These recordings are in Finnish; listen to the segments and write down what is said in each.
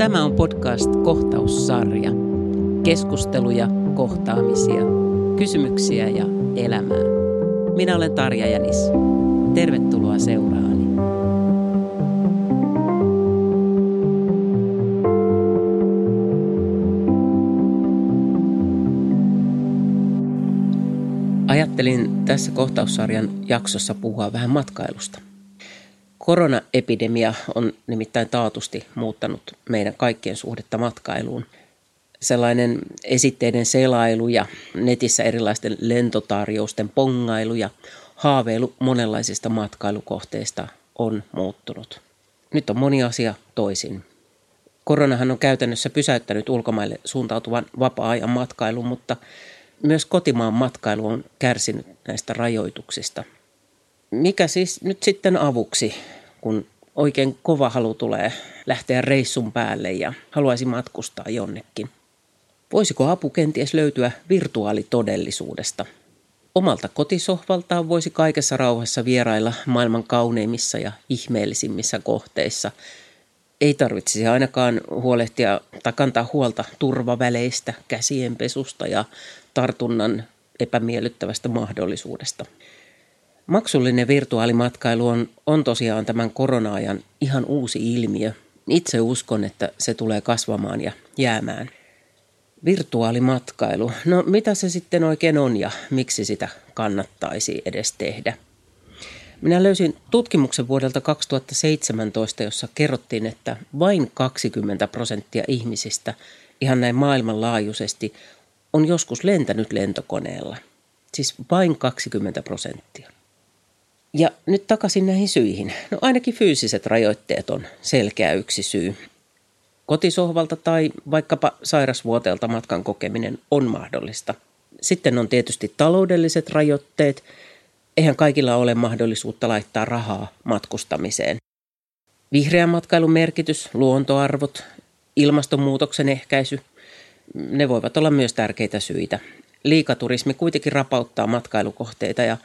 Tämä on podcast Kohtaussarja. Keskusteluja, kohtaamisia, kysymyksiä ja elämää. Minä olen Tarja Jänis. Tervetuloa seuraani. Ajattelin tässä kohtaussarjan jaksossa puhua vähän matkailusta. Koronaepidemia on nimittäin taatusti muuttanut meidän kaikkien suhdetta matkailuun. Sellainen esitteiden selailu ja netissä erilaisten lentotarjousten pongailu ja haaveilu monenlaisista matkailukohteista on muuttunut. Nyt on moni asia toisin. Koronahan on käytännössä pysäyttänyt ulkomaille suuntautuvan vapaa-ajan matkailun, mutta myös kotimaan matkailu on kärsinyt näistä rajoituksista. Mikä siis nyt sitten avuksi kun oikein kova halu tulee lähteä reissun päälle ja haluaisi matkustaa jonnekin. Voisiko apu kenties löytyä virtuaalitodellisuudesta? Omalta kotisohvaltaan voisi kaikessa rauhassa vierailla maailman kauneimmissa ja ihmeellisimmissä kohteissa. Ei tarvitsisi ainakaan huolehtia tai kantaa huolta turvaväleistä, käsienpesusta ja tartunnan epämiellyttävästä mahdollisuudesta. Maksullinen virtuaalimatkailu on, on tosiaan tämän korona-ajan ihan uusi ilmiö. Itse uskon, että se tulee kasvamaan ja jäämään. Virtuaalimatkailu. No mitä se sitten oikein on ja miksi sitä kannattaisi edes tehdä? Minä löysin tutkimuksen vuodelta 2017, jossa kerrottiin, että vain 20 prosenttia ihmisistä ihan näin maailmanlaajuisesti on joskus lentänyt lentokoneella. Siis vain 20 prosenttia. Ja nyt takaisin näihin syihin. No ainakin fyysiset rajoitteet on selkeä yksi syy. Kotisohvalta tai vaikkapa sairasvuoteelta matkan kokeminen on mahdollista. Sitten on tietysti taloudelliset rajoitteet. Eihän kaikilla ole mahdollisuutta laittaa rahaa matkustamiseen. Vihreän matkailun merkitys, luontoarvot, ilmastonmuutoksen ehkäisy, ne voivat olla myös tärkeitä syitä. Liikaturismi kuitenkin rapauttaa matkailukohteita ja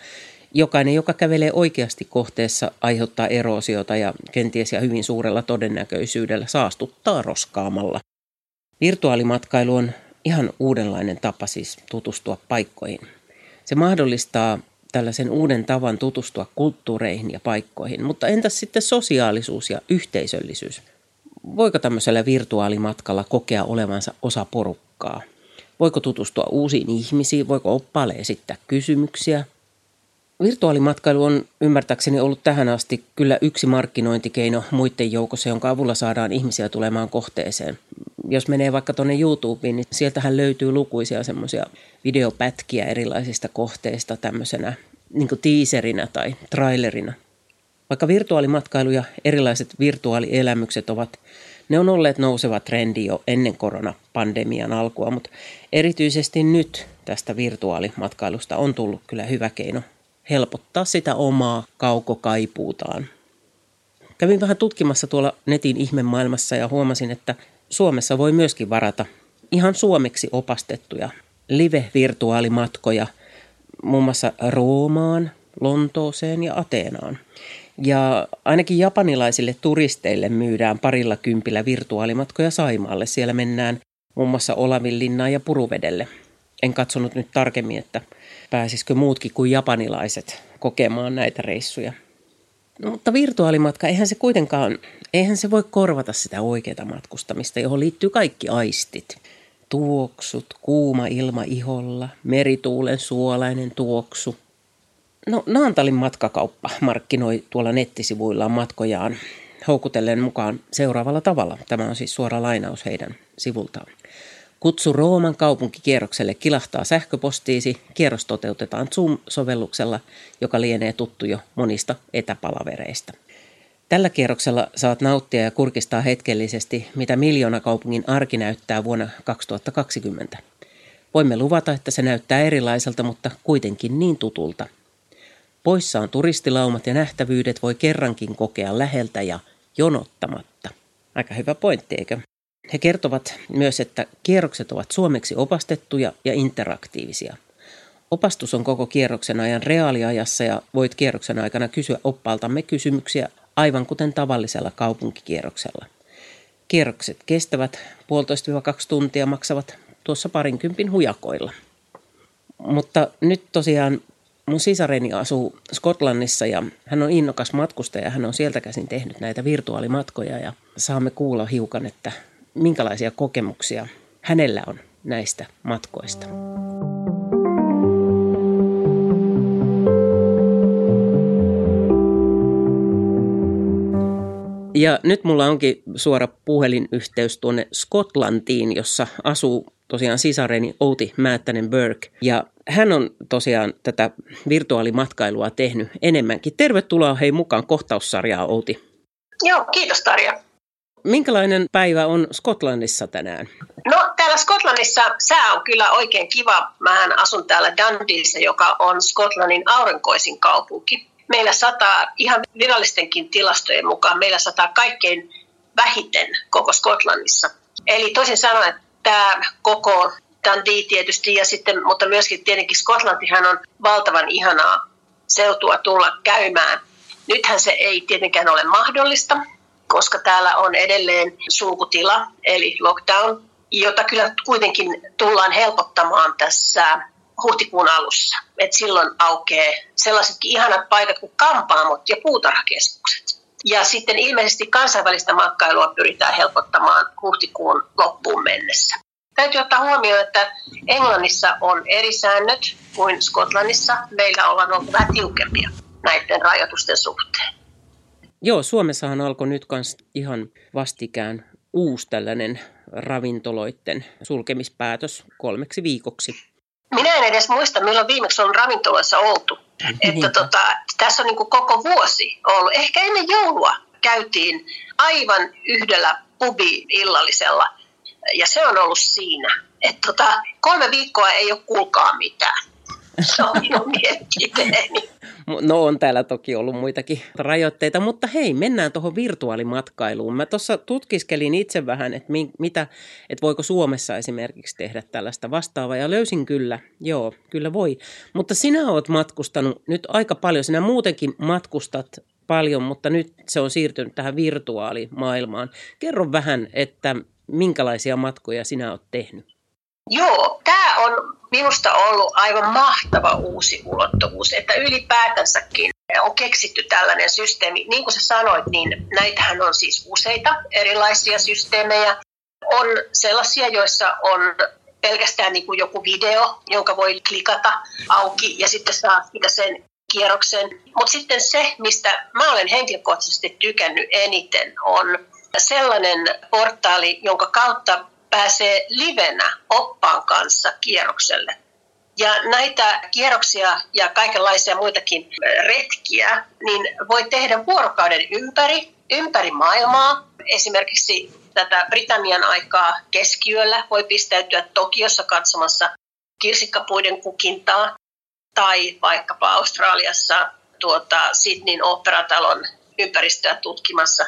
jokainen, joka kävelee oikeasti kohteessa, aiheuttaa eroosiota ja kenties ja hyvin suurella todennäköisyydellä saastuttaa roskaamalla. Virtuaalimatkailu on ihan uudenlainen tapa siis tutustua paikkoihin. Se mahdollistaa tällaisen uuden tavan tutustua kulttuureihin ja paikkoihin, mutta entäs sitten sosiaalisuus ja yhteisöllisyys? Voiko tämmöisellä virtuaalimatkalla kokea olevansa osa porukkaa? Voiko tutustua uusiin ihmisiin? Voiko oppaalle esittää kysymyksiä? Virtuaalimatkailu on ymmärtääkseni ollut tähän asti kyllä yksi markkinointikeino muiden joukossa, jonka avulla saadaan ihmisiä tulemaan kohteeseen. Jos menee vaikka tuonne YouTubeen, niin sieltähän löytyy lukuisia semmoisia videopätkiä erilaisista kohteista tämmöisenä niin tiiserinä tai trailerina. Vaikka virtuaalimatkailu ja erilaiset virtuaalielämykset ovat, ne on olleet nouseva trendi jo ennen koronapandemian alkua, mutta erityisesti nyt tästä virtuaalimatkailusta on tullut kyllä hyvä keino helpottaa sitä omaa kaukokaipuutaan. Kävin vähän tutkimassa tuolla netin ihmemaailmassa ja huomasin, että Suomessa voi myöskin varata ihan suomeksi opastettuja live-virtuaalimatkoja muun muassa Roomaan, Lontooseen ja Ateenaan. Ja ainakin japanilaisille turisteille myydään parilla kympillä virtuaalimatkoja Saimaalle. Siellä mennään muun muassa Olavinlinnaan ja Puruvedelle. En katsonut nyt tarkemmin, että pääsisikö muutkin kuin japanilaiset kokemaan näitä reissuja. No, mutta virtuaalimatka, eihän se kuitenkaan, eihän se voi korvata sitä oikeaa matkustamista, johon liittyy kaikki aistit. Tuoksut, kuuma ilma iholla, merituulen suolainen tuoksu. No Naantalin matkakauppa markkinoi tuolla nettisivuillaan matkojaan houkutellen mukaan seuraavalla tavalla. Tämä on siis suora lainaus heidän sivultaan. Kutsu Rooman kaupunkikierrokselle kilahtaa sähköpostiisi. Kierros toteutetaan Zoom-sovelluksella, joka lienee tuttu jo monista etäpalavereista. Tällä kierroksella saat nauttia ja kurkistaa hetkellisesti, mitä miljoona kaupungin arki näyttää vuonna 2020. Voimme luvata, että se näyttää erilaiselta, mutta kuitenkin niin tutulta. Poissa on turistilaumat ja nähtävyydet voi kerrankin kokea läheltä ja jonottamatta. Aika hyvä pointti, eikö? He kertovat myös, että kierrokset ovat suomeksi opastettuja ja interaktiivisia. Opastus on koko kierroksen ajan reaaliajassa ja voit kierroksen aikana kysyä oppaaltamme kysymyksiä aivan kuten tavallisella kaupunkikierroksella. Kierrokset kestävät puolitoista-kaksi tuntia, maksavat tuossa parinkympin hujakoilla. Mutta nyt tosiaan mun sisareni asuu Skotlannissa ja hän on innokas matkustaja. Hän on sieltä käsin tehnyt näitä virtuaalimatkoja ja saamme kuulla hiukan, että minkälaisia kokemuksia hänellä on näistä matkoista. Ja nyt mulla onkin suora puhelinyhteys tuonne Skotlantiin, jossa asuu tosiaan sisareni Outi Määttänen Burke. Ja hän on tosiaan tätä virtuaalimatkailua tehnyt enemmänkin. Tervetuloa hei mukaan kohtaussarjaa Outi. Joo, kiitos Tarja. Minkälainen päivä on Skotlannissa tänään? No täällä Skotlannissa sää on kyllä oikein kiva. Mähän asun täällä Dundeeissa, joka on Skotlannin aurinkoisin kaupunki. Meillä sataa ihan virallistenkin tilastojen mukaan, meillä sataa kaikkein vähiten koko Skotlannissa. Eli toisin sanoen, tämä koko Dundee tietysti, ja sitten, mutta myöskin tietenkin Skotlantihan on valtavan ihanaa seutua tulla käymään. Nythän se ei tietenkään ole mahdollista, koska täällä on edelleen sulkutila, eli lockdown, jota kyllä kuitenkin tullaan helpottamaan tässä huhtikuun alussa. Et silloin aukeaa sellaisetkin ihanat paikat kuin kampaamot ja puutarhakeskukset. Ja sitten ilmeisesti kansainvälistä matkailua pyritään helpottamaan huhtikuun loppuun mennessä. Täytyy ottaa huomioon, että Englannissa on eri säännöt kuin Skotlannissa. Meillä ollaan ollut vähän tiukempia näiden rajoitusten suhteen. Joo, Suomessahan alkoi nyt kans ihan vastikään uusi tällainen ravintoloiden sulkemispäätös kolmeksi viikoksi. Minä en edes muista, milloin viimeksi on ravintoloissa oltu. Että tota, tässä on niin kuin koko vuosi ollut. Ehkä ennen joulua käytiin aivan yhdellä pubi-illallisella ja se on ollut siinä. Että tota, kolme viikkoa ei ole kuulkaa mitään. No on täällä toki ollut muitakin rajoitteita, mutta hei, mennään tuohon virtuaalimatkailuun. Mä tuossa tutkiskelin itse vähän, että, mi, mitä, että voiko Suomessa esimerkiksi tehdä tällaista vastaavaa, ja löysin kyllä, joo, kyllä voi. Mutta sinä oot matkustanut nyt aika paljon, sinä muutenkin matkustat paljon, mutta nyt se on siirtynyt tähän virtuaalimaailmaan. Kerro vähän, että minkälaisia matkoja sinä oot tehnyt? Joo, tämä on minusta ollut aivan mahtava uusi ulottuvuus, että ylipäätänsäkin on keksitty tällainen systeemi. Niin kuin sä sanoit, niin näitähän on siis useita erilaisia systeemejä. On sellaisia, joissa on pelkästään niin kuin joku video, jonka voi klikata auki ja sitten saa sitä sen kierroksen. Mutta sitten se, mistä mä olen henkilökohtaisesti tykännyt eniten, on sellainen portaali, jonka kautta pääsee livenä oppaan kanssa kierrokselle. Ja näitä kierroksia ja kaikenlaisia muitakin retkiä, niin voi tehdä vuorokauden ympäri, ympäri maailmaa. Esimerkiksi tätä Britannian aikaa keskiyöllä voi pistäytyä Tokiossa katsomassa kirsikkapuiden kukintaa tai vaikkapa Australiassa tuota Sydneyn operatalon ympäristöä tutkimassa.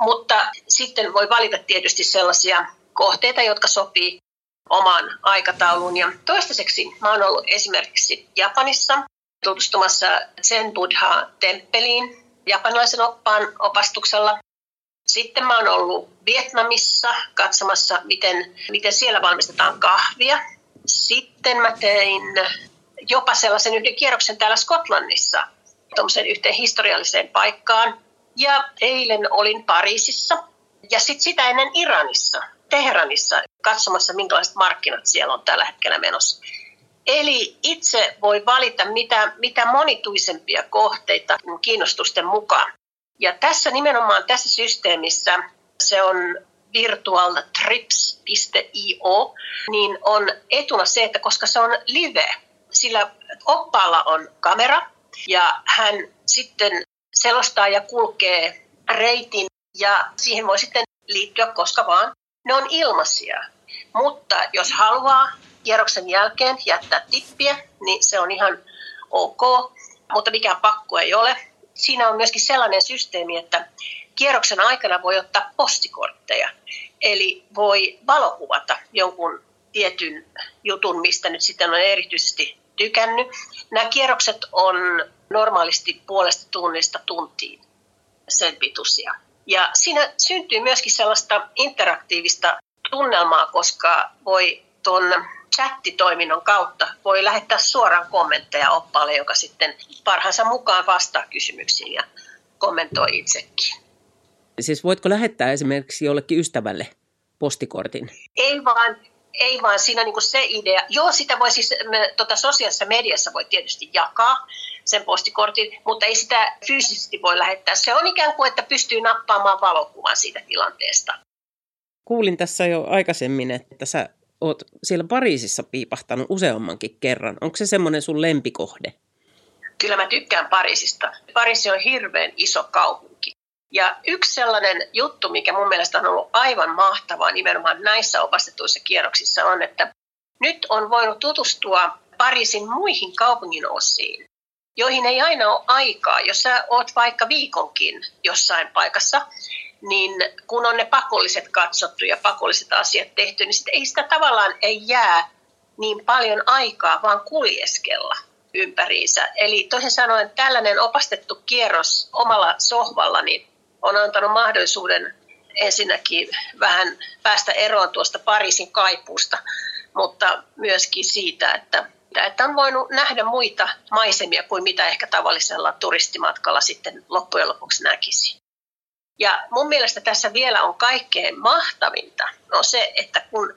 Mutta sitten voi valita tietysti sellaisia kohteita, jotka sopii omaan aikatauluun. Ja toistaiseksi mä oon ollut esimerkiksi Japanissa tutustumassa Zen Buddha-temppeliin japanilaisen oppaan opastuksella. Sitten mä oon ollut Vietnamissa katsomassa, miten, miten siellä valmistetaan kahvia. Sitten mä tein jopa sellaisen yhden kierroksen täällä Skotlannissa, tuommoiseen yhteen historialliseen paikkaan. Ja eilen olin Pariisissa ja sitten sitä ennen Iranissa. Teheranissa katsomassa, minkälaiset markkinat siellä on tällä hetkellä menossa. Eli itse voi valita mitä, mitä monituisempia kohteita kiinnostusten mukaan. Ja tässä nimenomaan tässä systeemissä se on virtualtrips.io, niin on etuna se, että koska se on live, sillä oppaalla on kamera ja hän sitten selostaa ja kulkee reitin ja siihen voi sitten liittyä koska vaan ne on ilmaisia. Mutta jos haluaa kierroksen jälkeen jättää tippiä, niin se on ihan ok, mutta mikään pakko ei ole. Siinä on myöskin sellainen systeemi, että kierroksen aikana voi ottaa postikortteja. Eli voi valokuvata jonkun tietyn jutun, mistä nyt sitten on erityisesti tykännyt. Nämä kierrokset on normaalisti puolesta tunnista tuntiin sen pituisia. Ja siinä syntyy myöskin sellaista interaktiivista tunnelmaa, koska voi tuon chattitoiminnon kautta voi lähettää suoraan kommentteja oppaalle, joka sitten parhaansa mukaan vastaa kysymyksiin ja kommentoi itsekin. Siis voitko lähettää esimerkiksi jollekin ystävälle postikortin? Ei vaan, ei vaan siinä niin se idea. Joo, sitä voi siis me, tota, sosiaalisessa mediassa voi tietysti jakaa sen postikortin, mutta ei sitä fyysisesti voi lähettää. Se on ikään kuin, että pystyy nappaamaan valokuvan siitä tilanteesta. Kuulin tässä jo aikaisemmin, että sä oot siellä Pariisissa piipahtanut useammankin kerran. Onko se semmoinen sun lempikohde? Kyllä mä tykkään Pariisista. Pariisi on hirveän iso kaupunki. Ja yksi sellainen juttu, mikä mun mielestä on ollut aivan mahtavaa nimenomaan näissä opastetuissa kierroksissa on, että nyt on voinut tutustua Pariisin muihin kaupungin osiin, joihin ei aina ole aikaa. Jos sä oot vaikka viikonkin jossain paikassa, niin kun on ne pakolliset katsottu ja pakolliset asiat tehty, niin sit ei sitä tavallaan ei jää niin paljon aikaa vaan kuljeskella ympäriinsä. Eli toisin sanoen tällainen opastettu kierros omalla sohvalla niin on antanut mahdollisuuden ensinnäkin vähän päästä eroon tuosta Pariisin kaipuusta, mutta myöskin siitä, että, että on voinut nähdä muita maisemia kuin mitä ehkä tavallisella turistimatkalla sitten loppujen lopuksi näkisi. Ja mun mielestä tässä vielä on kaikkein mahtavinta on se, että kun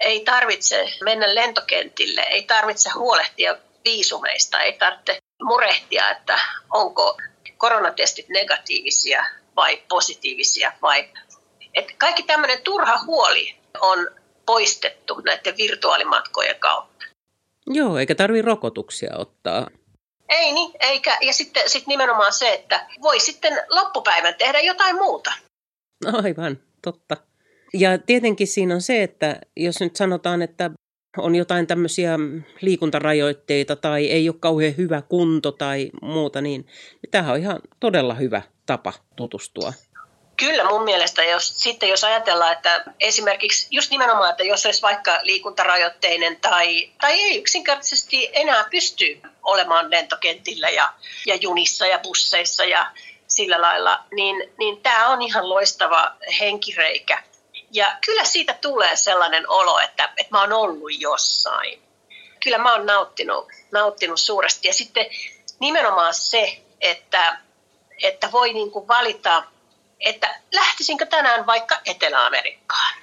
ei tarvitse mennä lentokentille, ei tarvitse huolehtia viisumeista, ei tarvitse murehtia, että onko koronatestit negatiivisia vai positiivisia. Vai... Et kaikki tämmöinen turha huoli on poistettu näiden virtuaalimatkojen kautta. Joo, eikä tarvi rokotuksia ottaa. Ei niin, eikä. Ja sitten sit nimenomaan se, että voi sitten loppupäivän tehdä jotain muuta. Aivan, totta. Ja tietenkin siinä on se, että jos nyt sanotaan, että on jotain tämmöisiä liikuntarajoitteita tai ei ole kauhean hyvä kunto tai muuta, niin tämähän on ihan todella hyvä tapa tutustua. Kyllä mun mielestä, jos, sitten jos ajatellaan, että esimerkiksi just nimenomaan, että jos olisi vaikka liikuntarajoitteinen tai, tai ei yksinkertaisesti enää pysty olemaan lentokentillä ja, ja junissa ja busseissa ja sillä lailla, niin, niin tämä on ihan loistava henkireikä. Ja kyllä siitä tulee sellainen olo, että, että mä oon ollut jossain. Kyllä mä oon nauttinut, nauttinut suuresti. Ja sitten nimenomaan se, että, että voi niin kuin valita että lähtisinkö tänään vaikka Etelä-Amerikkaan.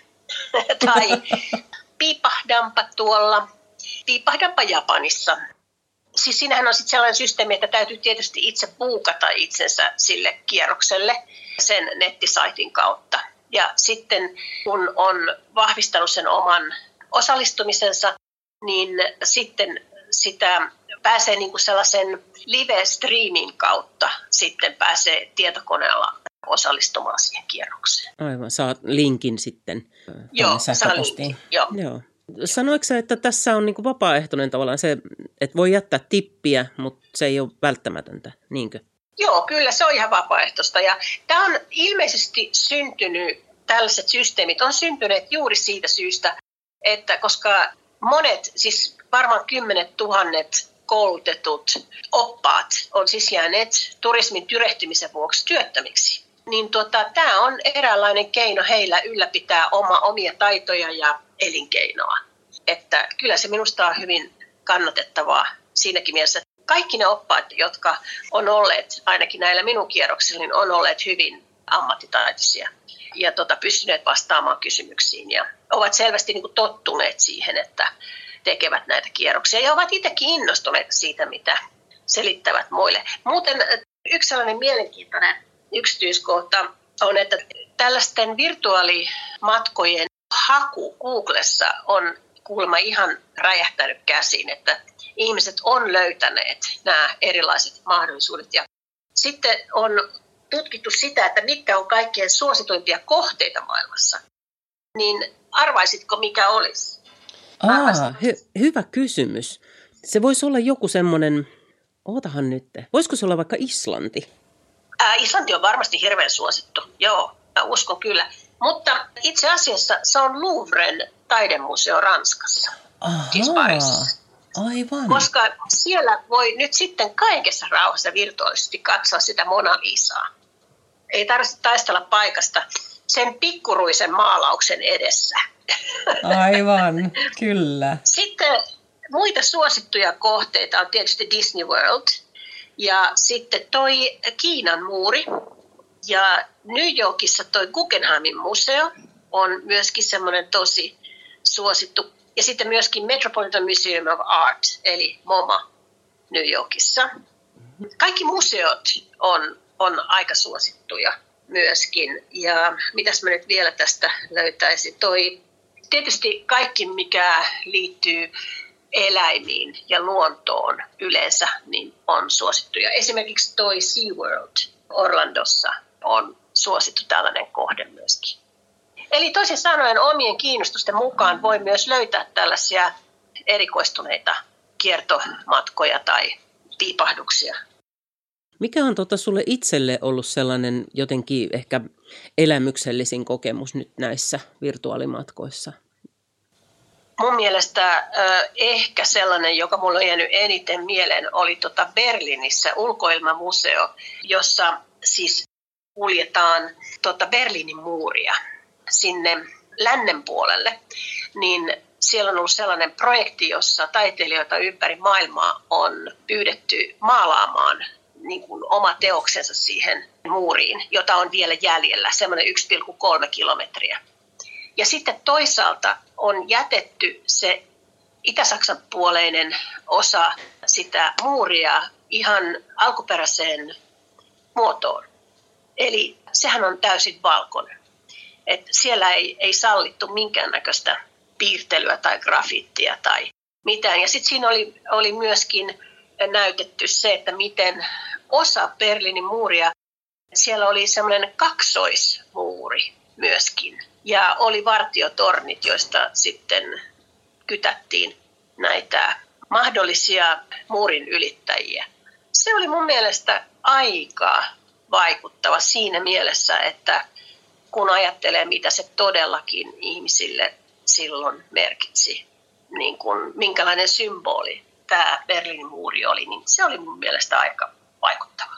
tai piipahdanpa tuolla, piipahdanpa Japanissa. Siis siinähän on sitten sellainen systeemi, että täytyy tietysti itse puukata itsensä sille kierrokselle sen nettisaitin kautta. Ja sitten kun on vahvistanut sen oman osallistumisensa, niin sitten sitä pääsee niin kuin sellaisen live-streamin kautta sitten pääsee tietokoneella osallistumaan siihen kierrokseen. Aivan, saat linkin sitten Joo, sähköpostiin. Joo. Joo. Sanoiko sä, että tässä on niin vapaaehtoinen tavallaan se, että voi jättää tippiä, mutta se ei ole välttämätöntä, niinkö? Joo, kyllä se on ihan vapaaehtoista. Ja tämä on ilmeisesti syntynyt, tällaiset systeemit on syntyneet juuri siitä syystä, että koska monet, siis varmaan kymmenet tuhannet koulutetut oppaat on siis jääneet turismin tyrehtymisen vuoksi työttömiksi niin tota, tämä on eräänlainen keino heillä ylläpitää oma, omia taitoja ja elinkeinoa. Että kyllä se minusta on hyvin kannatettavaa siinäkin mielessä. Kaikki ne oppaat, jotka on olleet, ainakin näillä minun kierroksilla, niin on olleet hyvin ammattitaitoisia ja tota, pystyneet vastaamaan kysymyksiin ja ovat selvästi niin kuin tottuneet siihen, että tekevät näitä kierroksia ja ovat itsekin innostuneet siitä, mitä selittävät muille. Muuten yksi sellainen mielenkiintoinen yksityiskohta on, että tällaisten virtuaalimatkojen haku Googlessa on kuulemma ihan räjähtänyt käsiin, että ihmiset on löytäneet nämä erilaiset mahdollisuudet. Ja sitten on tutkittu sitä, että mitkä on kaikkien suosituimpia kohteita maailmassa. Niin arvaisitko, mikä olisi? Aa, hy- hyvä kysymys. Se voisi olla joku semmoinen, ootahan nyt, voisiko se olla vaikka Islanti? Ää, Islanti on varmasti hirveän suosittu, joo, mä uskon kyllä. Mutta itse asiassa se on Louvren taidemuseo Ranskassa, siis Aivan. Koska siellä voi nyt sitten kaikessa rauhassa virtuaalisesti katsoa sitä Mona Lisaa. ei tarvitse taistella paikasta sen pikkuruisen maalauksen edessä. Aivan, kyllä. Sitten muita suosittuja kohteita on tietysti Disney World ja sitten toi Kiinan muuri ja New Yorkissa toi Guggenheimin museo on myöskin semmoinen tosi suosittu. Ja sitten myöskin Metropolitan Museum of Art, eli MoMA New Yorkissa. Kaikki museot on, on aika suosittuja myöskin. Ja mitäs mä nyt vielä tästä löytäisin? Toi, tietysti kaikki, mikä liittyy eläimiin ja luontoon yleensä, niin on suosittuja. Esimerkiksi toi SeaWorld Orlandossa on suosittu tällainen kohde myöskin. Eli toisin sanoen omien kiinnostusten mukaan voi myös löytää tällaisia erikoistuneita kiertomatkoja tai piipahduksia. Mikä on tota sulle itselle ollut sellainen jotenkin ehkä elämyksellisin kokemus nyt näissä virtuaalimatkoissa? Mun mielestä ehkä sellainen, joka mulla on jäänyt eniten mieleen, oli tota Berliinissä ulkoilmamuseo, jossa siis kuljetaan tota Berliinin muuria sinne lännen puolelle, niin siellä on ollut sellainen projekti, jossa taiteilijoita ympäri maailmaa on pyydetty maalaamaan niin kuin oma teoksensa siihen muuriin, jota on vielä jäljellä, semmoinen 1,3 kilometriä. Ja sitten toisaalta on jätetty se Itä-Saksan puoleinen osa sitä muuria ihan alkuperäiseen muotoon. Eli sehän on täysin valkoinen. Et siellä ei, ei sallittu minkäännäköistä piirtelyä tai grafittia tai mitään. Ja sitten siinä oli, oli myöskin näytetty se, että miten osa Berliinin muuria, siellä oli semmoinen kaksoismuuri myöskin. Ja oli vartiotornit, joista sitten kytättiin näitä mahdollisia muurin ylittäjiä. Se oli mun mielestä aika vaikuttava siinä mielessä, että kun ajattelee, mitä se todellakin ihmisille silloin merkitsi, niin kuin, minkälainen symboli tämä Berliinin muuri oli, niin se oli mun mielestä aika vaikuttava.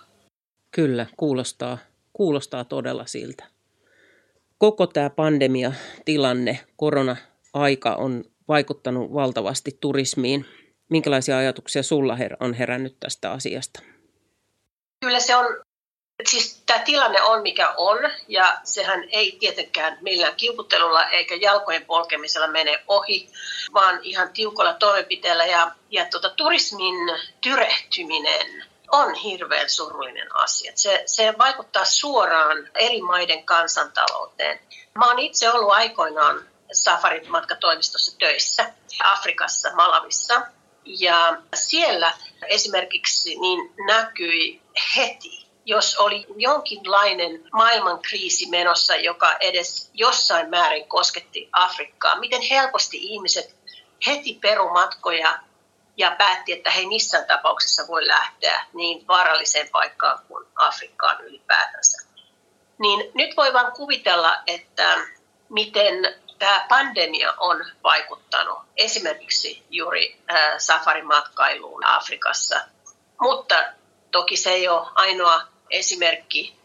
Kyllä, kuulostaa, kuulostaa todella siltä. Koko tämä pandemia-tilanne, korona-aika on vaikuttanut valtavasti turismiin. Minkälaisia ajatuksia sulla on herännyt tästä asiasta? Kyllä se on Siis tämä tilanne on mikä on ja sehän ei tietenkään millään kiukuttelulla eikä jalkojen polkemisella mene ohi, vaan ihan tiukalla toimenpiteellä ja, ja tota, turismin tyrehtyminen on hirveän surullinen asia. Se, se vaikuttaa suoraan eri maiden kansantalouteen. Mä oon itse ollut aikoinaan safarit matkatoimistossa töissä Afrikassa, Malavissa. Ja siellä esimerkiksi niin näkyi heti jos oli jonkinlainen maailmankriisi menossa, joka edes jossain määrin kosketti Afrikkaa, miten helposti ihmiset heti perumatkoja ja päätti, että he missään tapauksessa voi lähteä niin vaaralliseen paikkaan kuin Afrikkaan ylipäätänsä. Niin nyt voi vain kuvitella, että miten tämä pandemia on vaikuttanut esimerkiksi juuri safarimatkailuun Afrikassa. Mutta toki se ei ole ainoa esimerkki.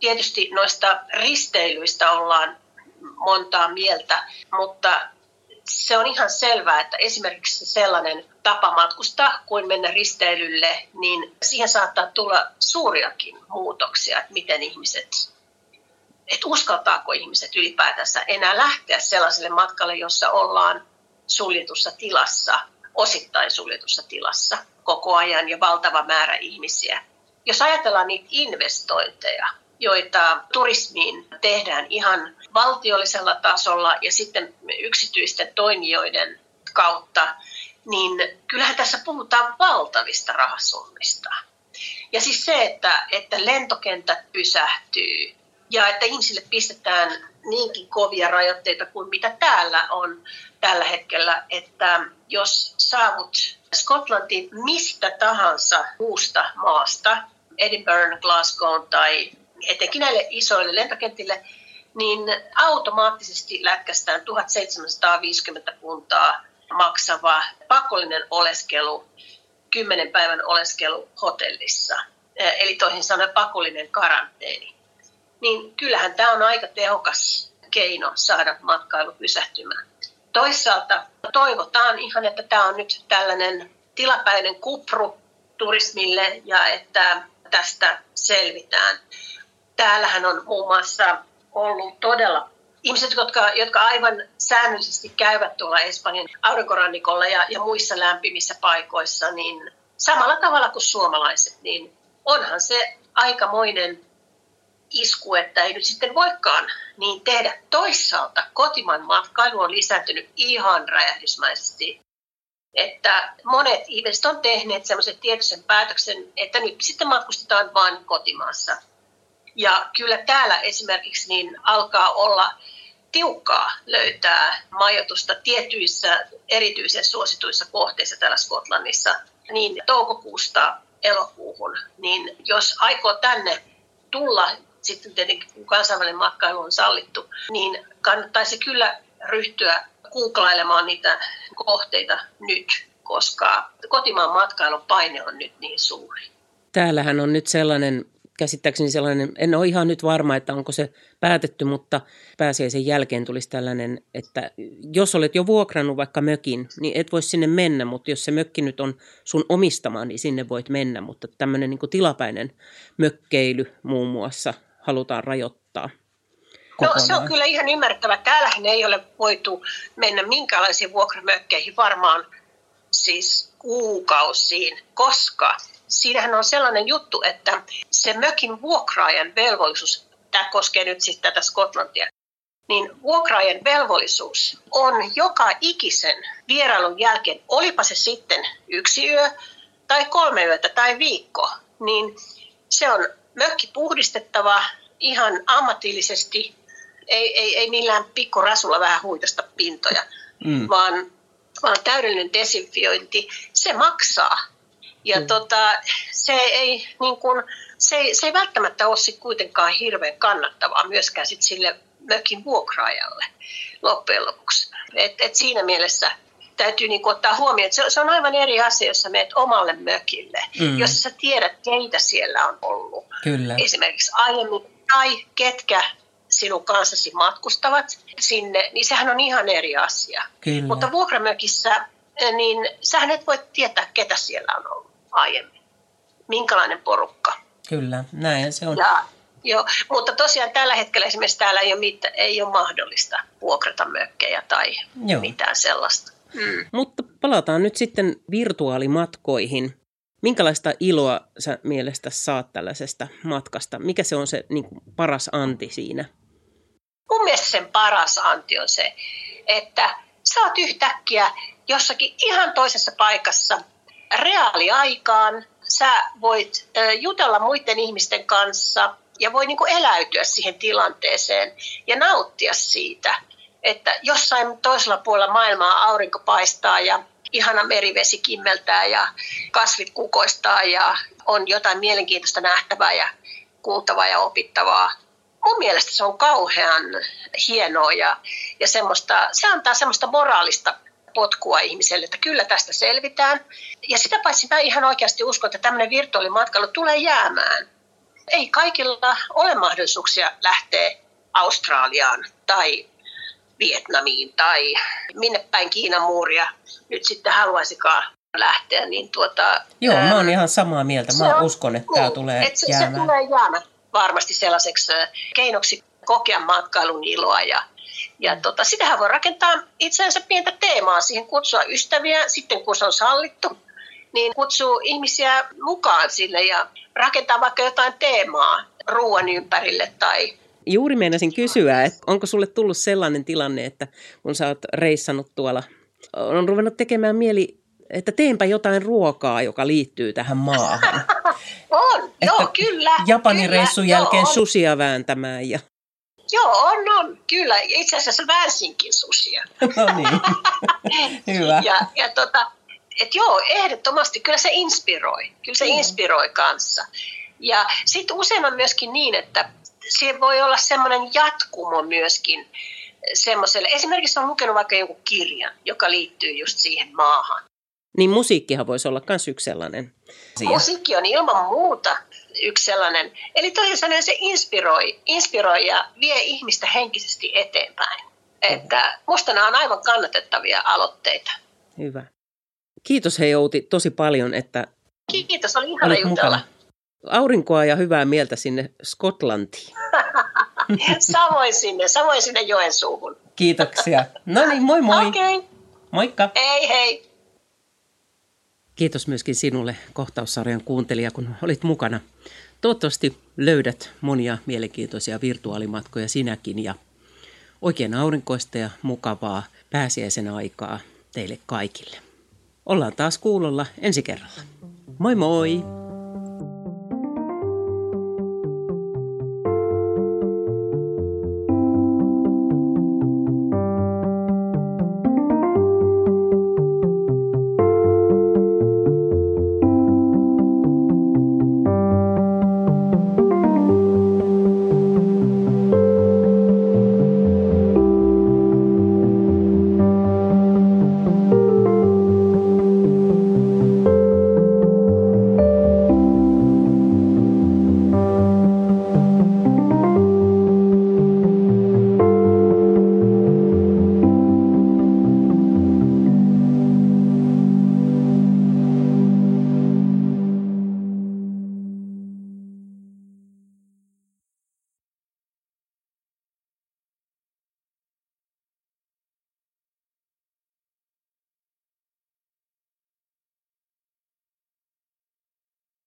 Tietysti noista risteilyistä ollaan montaa mieltä, mutta se on ihan selvää, että esimerkiksi sellainen tapa matkustaa kuin mennä risteilylle, niin siihen saattaa tulla suuriakin muutoksia, että miten ihmiset, että uskaltaako ihmiset ylipäätänsä enää lähteä sellaiselle matkalle, jossa ollaan suljetussa tilassa, osittain suljetussa tilassa koko ajan ja valtava määrä ihmisiä. Jos ajatellaan niitä investointeja, joita turismiin tehdään ihan valtiollisella tasolla ja sitten yksityisten toimijoiden kautta, niin kyllähän tässä puhutaan valtavista rahasummista. Ja siis se, että, että lentokentät pysähtyy ja että ihmisille pistetään niinkin kovia rajoitteita kuin mitä täällä on tällä hetkellä, että jos saavut Skotlantiin mistä tahansa muusta maasta, Edinburgh, Glasgow tai etenkin näille isoille lentokentille, niin automaattisesti lätkästään 1750 puntaa maksava pakollinen oleskelu, 10 päivän oleskelu hotellissa. Eli toisin sanoen pakollinen karanteeni. niin kyllähän tämä on aika tehokas keino saada matkailu pysähtymään. Toisaalta toivotaan ihan, että tämä on nyt tällainen tilapäinen kupru turismille ja että tästä selvitään. Täällähän on muun muassa ollut todella ihmiset, jotka, jotka aivan säännöllisesti käyvät tuolla Espanjan aurinkorannikolla ja, ja muissa lämpimissä paikoissa, niin samalla tavalla kuin suomalaiset, niin onhan se aikamoinen isku, että ei nyt sitten voikaan niin tehdä. Toisaalta kotimaan matkailu on lisääntynyt ihan räjähdysmäisesti. Että monet ihmiset on tehneet semmoisen tietoisen päätöksen, että nyt sitten matkustetaan vain kotimaassa. Ja kyllä täällä esimerkiksi niin alkaa olla tiukkaa löytää majoitusta tietyissä erityisen suosituissa kohteissa täällä Skotlannissa niin toukokuusta elokuuhun, niin jos aikoo tänne tulla, sitten tietenkin kun kansainvälinen matkailu on sallittu, niin kannattaisi kyllä ryhtyä googlailemaan niitä kohteita nyt, koska kotimaan matkailun paine on nyt niin suuri. Täällähän on nyt sellainen käsittääkseni sellainen, en ole ihan nyt varma, että onko se päätetty, mutta pääsiäisen jälkeen tulisi tällainen, että jos olet jo vuokrannut vaikka mökin, niin et voi sinne mennä, mutta jos se mökki nyt on sun omistama, niin sinne voit mennä, mutta tämmöinen niin kuin tilapäinen mökkeily muun muassa halutaan rajoittaa. No se on kyllä ihan ymmärrettävä. Täällähän ei ole voitu mennä minkälaisiin vuokramökkeihin varmaan siis kuukausiin, koska siinähän on sellainen juttu, että se mökin vuokraajan velvollisuus, tämä koskee nyt siis tätä Skotlantia, niin vuokraajan velvollisuus on joka ikisen vierailun jälkeen, olipa se sitten yksi yö tai kolme yötä tai viikko, niin se on mökki puhdistettava ihan ammatillisesti, ei, ei, ei millään pikkurasulla vähän huitosta pintoja, mm. vaan, vaan täydellinen desinfiointi. Se maksaa ja mm. tota, se, ei, niin kun, se, ei, se ei välttämättä ole sit kuitenkaan hirveän kannattavaa myöskään sit sille mökin vuokraajalle loppujen lopuksi. Et, et siinä mielessä täytyy niin ottaa huomioon, että se, se on aivan eri asia, jos sä menet omalle mökille, mm. jos sä tiedät, keitä siellä on ollut. Kyllä. Esimerkiksi aiemmin, tai ketkä sinun kanssasi matkustavat sinne, niin sehän on ihan eri asia. Kyllä. Mutta vuokramökissä, niin sähän et voi tietää, ketä siellä on ollut aiemmin. Minkälainen porukka. Kyllä, näin se on. Ja, joo, mutta tosiaan tällä hetkellä esimerkiksi täällä ei ole, mit, ei ole mahdollista vuokrata mökkejä tai joo. mitään sellaista. Mm. Mutta palataan nyt sitten virtuaalimatkoihin. Minkälaista iloa sä mielestä saat tällaisesta matkasta? Mikä se on se niin kuin, paras anti siinä? Mun mielestä sen paras anti on se, että sä oot yhtäkkiä jossakin ihan toisessa paikassa reaaliaikaan. Sä voit jutella muiden ihmisten kanssa ja voi niinku eläytyä siihen tilanteeseen ja nauttia siitä, että jossain toisella puolella maailmaa aurinko paistaa ja ihana merivesi kimmeltää ja kasvit kukoistaa ja on jotain mielenkiintoista nähtävää ja kuultavaa ja opittavaa. Mun mielestä se on kauhean hienoa ja, ja semmoista, se antaa semmoista moraalista potkua ihmiselle, että kyllä tästä selvitään. Ja sitä paitsi mä ihan oikeasti uskon, että tämmöinen virtuaalimatkailu tulee jäämään. Ei kaikilla ole mahdollisuuksia lähteä Australiaan tai Vietnamiin tai minne päin Kiinan muuria nyt sitten haluaisikaan lähteä. Niin tuota, Joo, ää, mä oon ihan samaa mieltä. Mä on, uskon, että niin, tämä tulee että se, jäämään. Se tulee jäämään varmasti sellaiseksi keinoksi kokea matkailun iloa ja ja tota, sitähän voi rakentaa itseänsä pientä teemaa siihen, kutsua ystäviä, sitten kun se on sallittu, niin kutsuu ihmisiä mukaan sille ja rakentaa vaikka jotain teemaa ruoan ympärille tai Juuri meinasin kysyä, että onko sulle tullut sellainen tilanne, että kun sä oot reissannut tuolla, on ruvennut tekemään mieli, että teenpä jotain ruokaa, joka liittyy tähän maahan. on, että joo, kyllä. Japanin kyllä, reissun jälkeen joo, susia vääntämään ja Joo, on, on. Kyllä. Itse asiassa väänsinkin susia. no niin. Hyvä. Ja, ja tota, et joo, ehdottomasti. Kyllä se inspiroi. Kyllä se mm. inspiroi kanssa. Ja sitten usein on myöskin niin, että se voi olla semmoinen jatkumo myöskin semmoiselle. Esimerkiksi on lukenut vaikka joku kirjan, joka liittyy just siihen maahan. Niin musiikkihan voisi olla myös yksi sellainen. Musiikki on ilman muuta yksi sellainen. Eli toisin se inspiroi, inspiroi ja vie ihmistä henkisesti eteenpäin. Että musta nämä on aivan kannatettavia aloitteita. Hyvä. Kiitos hei Outi tosi paljon, että Kiitos, oli ihana jutella. Mukana. Aurinkoa ja hyvää mieltä sinne Skotlantiin. samoin sinne, samoin sinne Joensuuhun. Kiitoksia. No niin, moi moi. Okei. Okay. Moikka. Hei hei. Kiitos myöskin sinulle kohtaussarjan kuuntelija, kun olit mukana. Toivottavasti löydät monia mielenkiintoisia virtuaalimatkoja sinäkin ja oikein aurinkoista ja mukavaa pääsiäisen aikaa teille kaikille. Ollaan taas kuulolla ensi kerralla. Moi moi!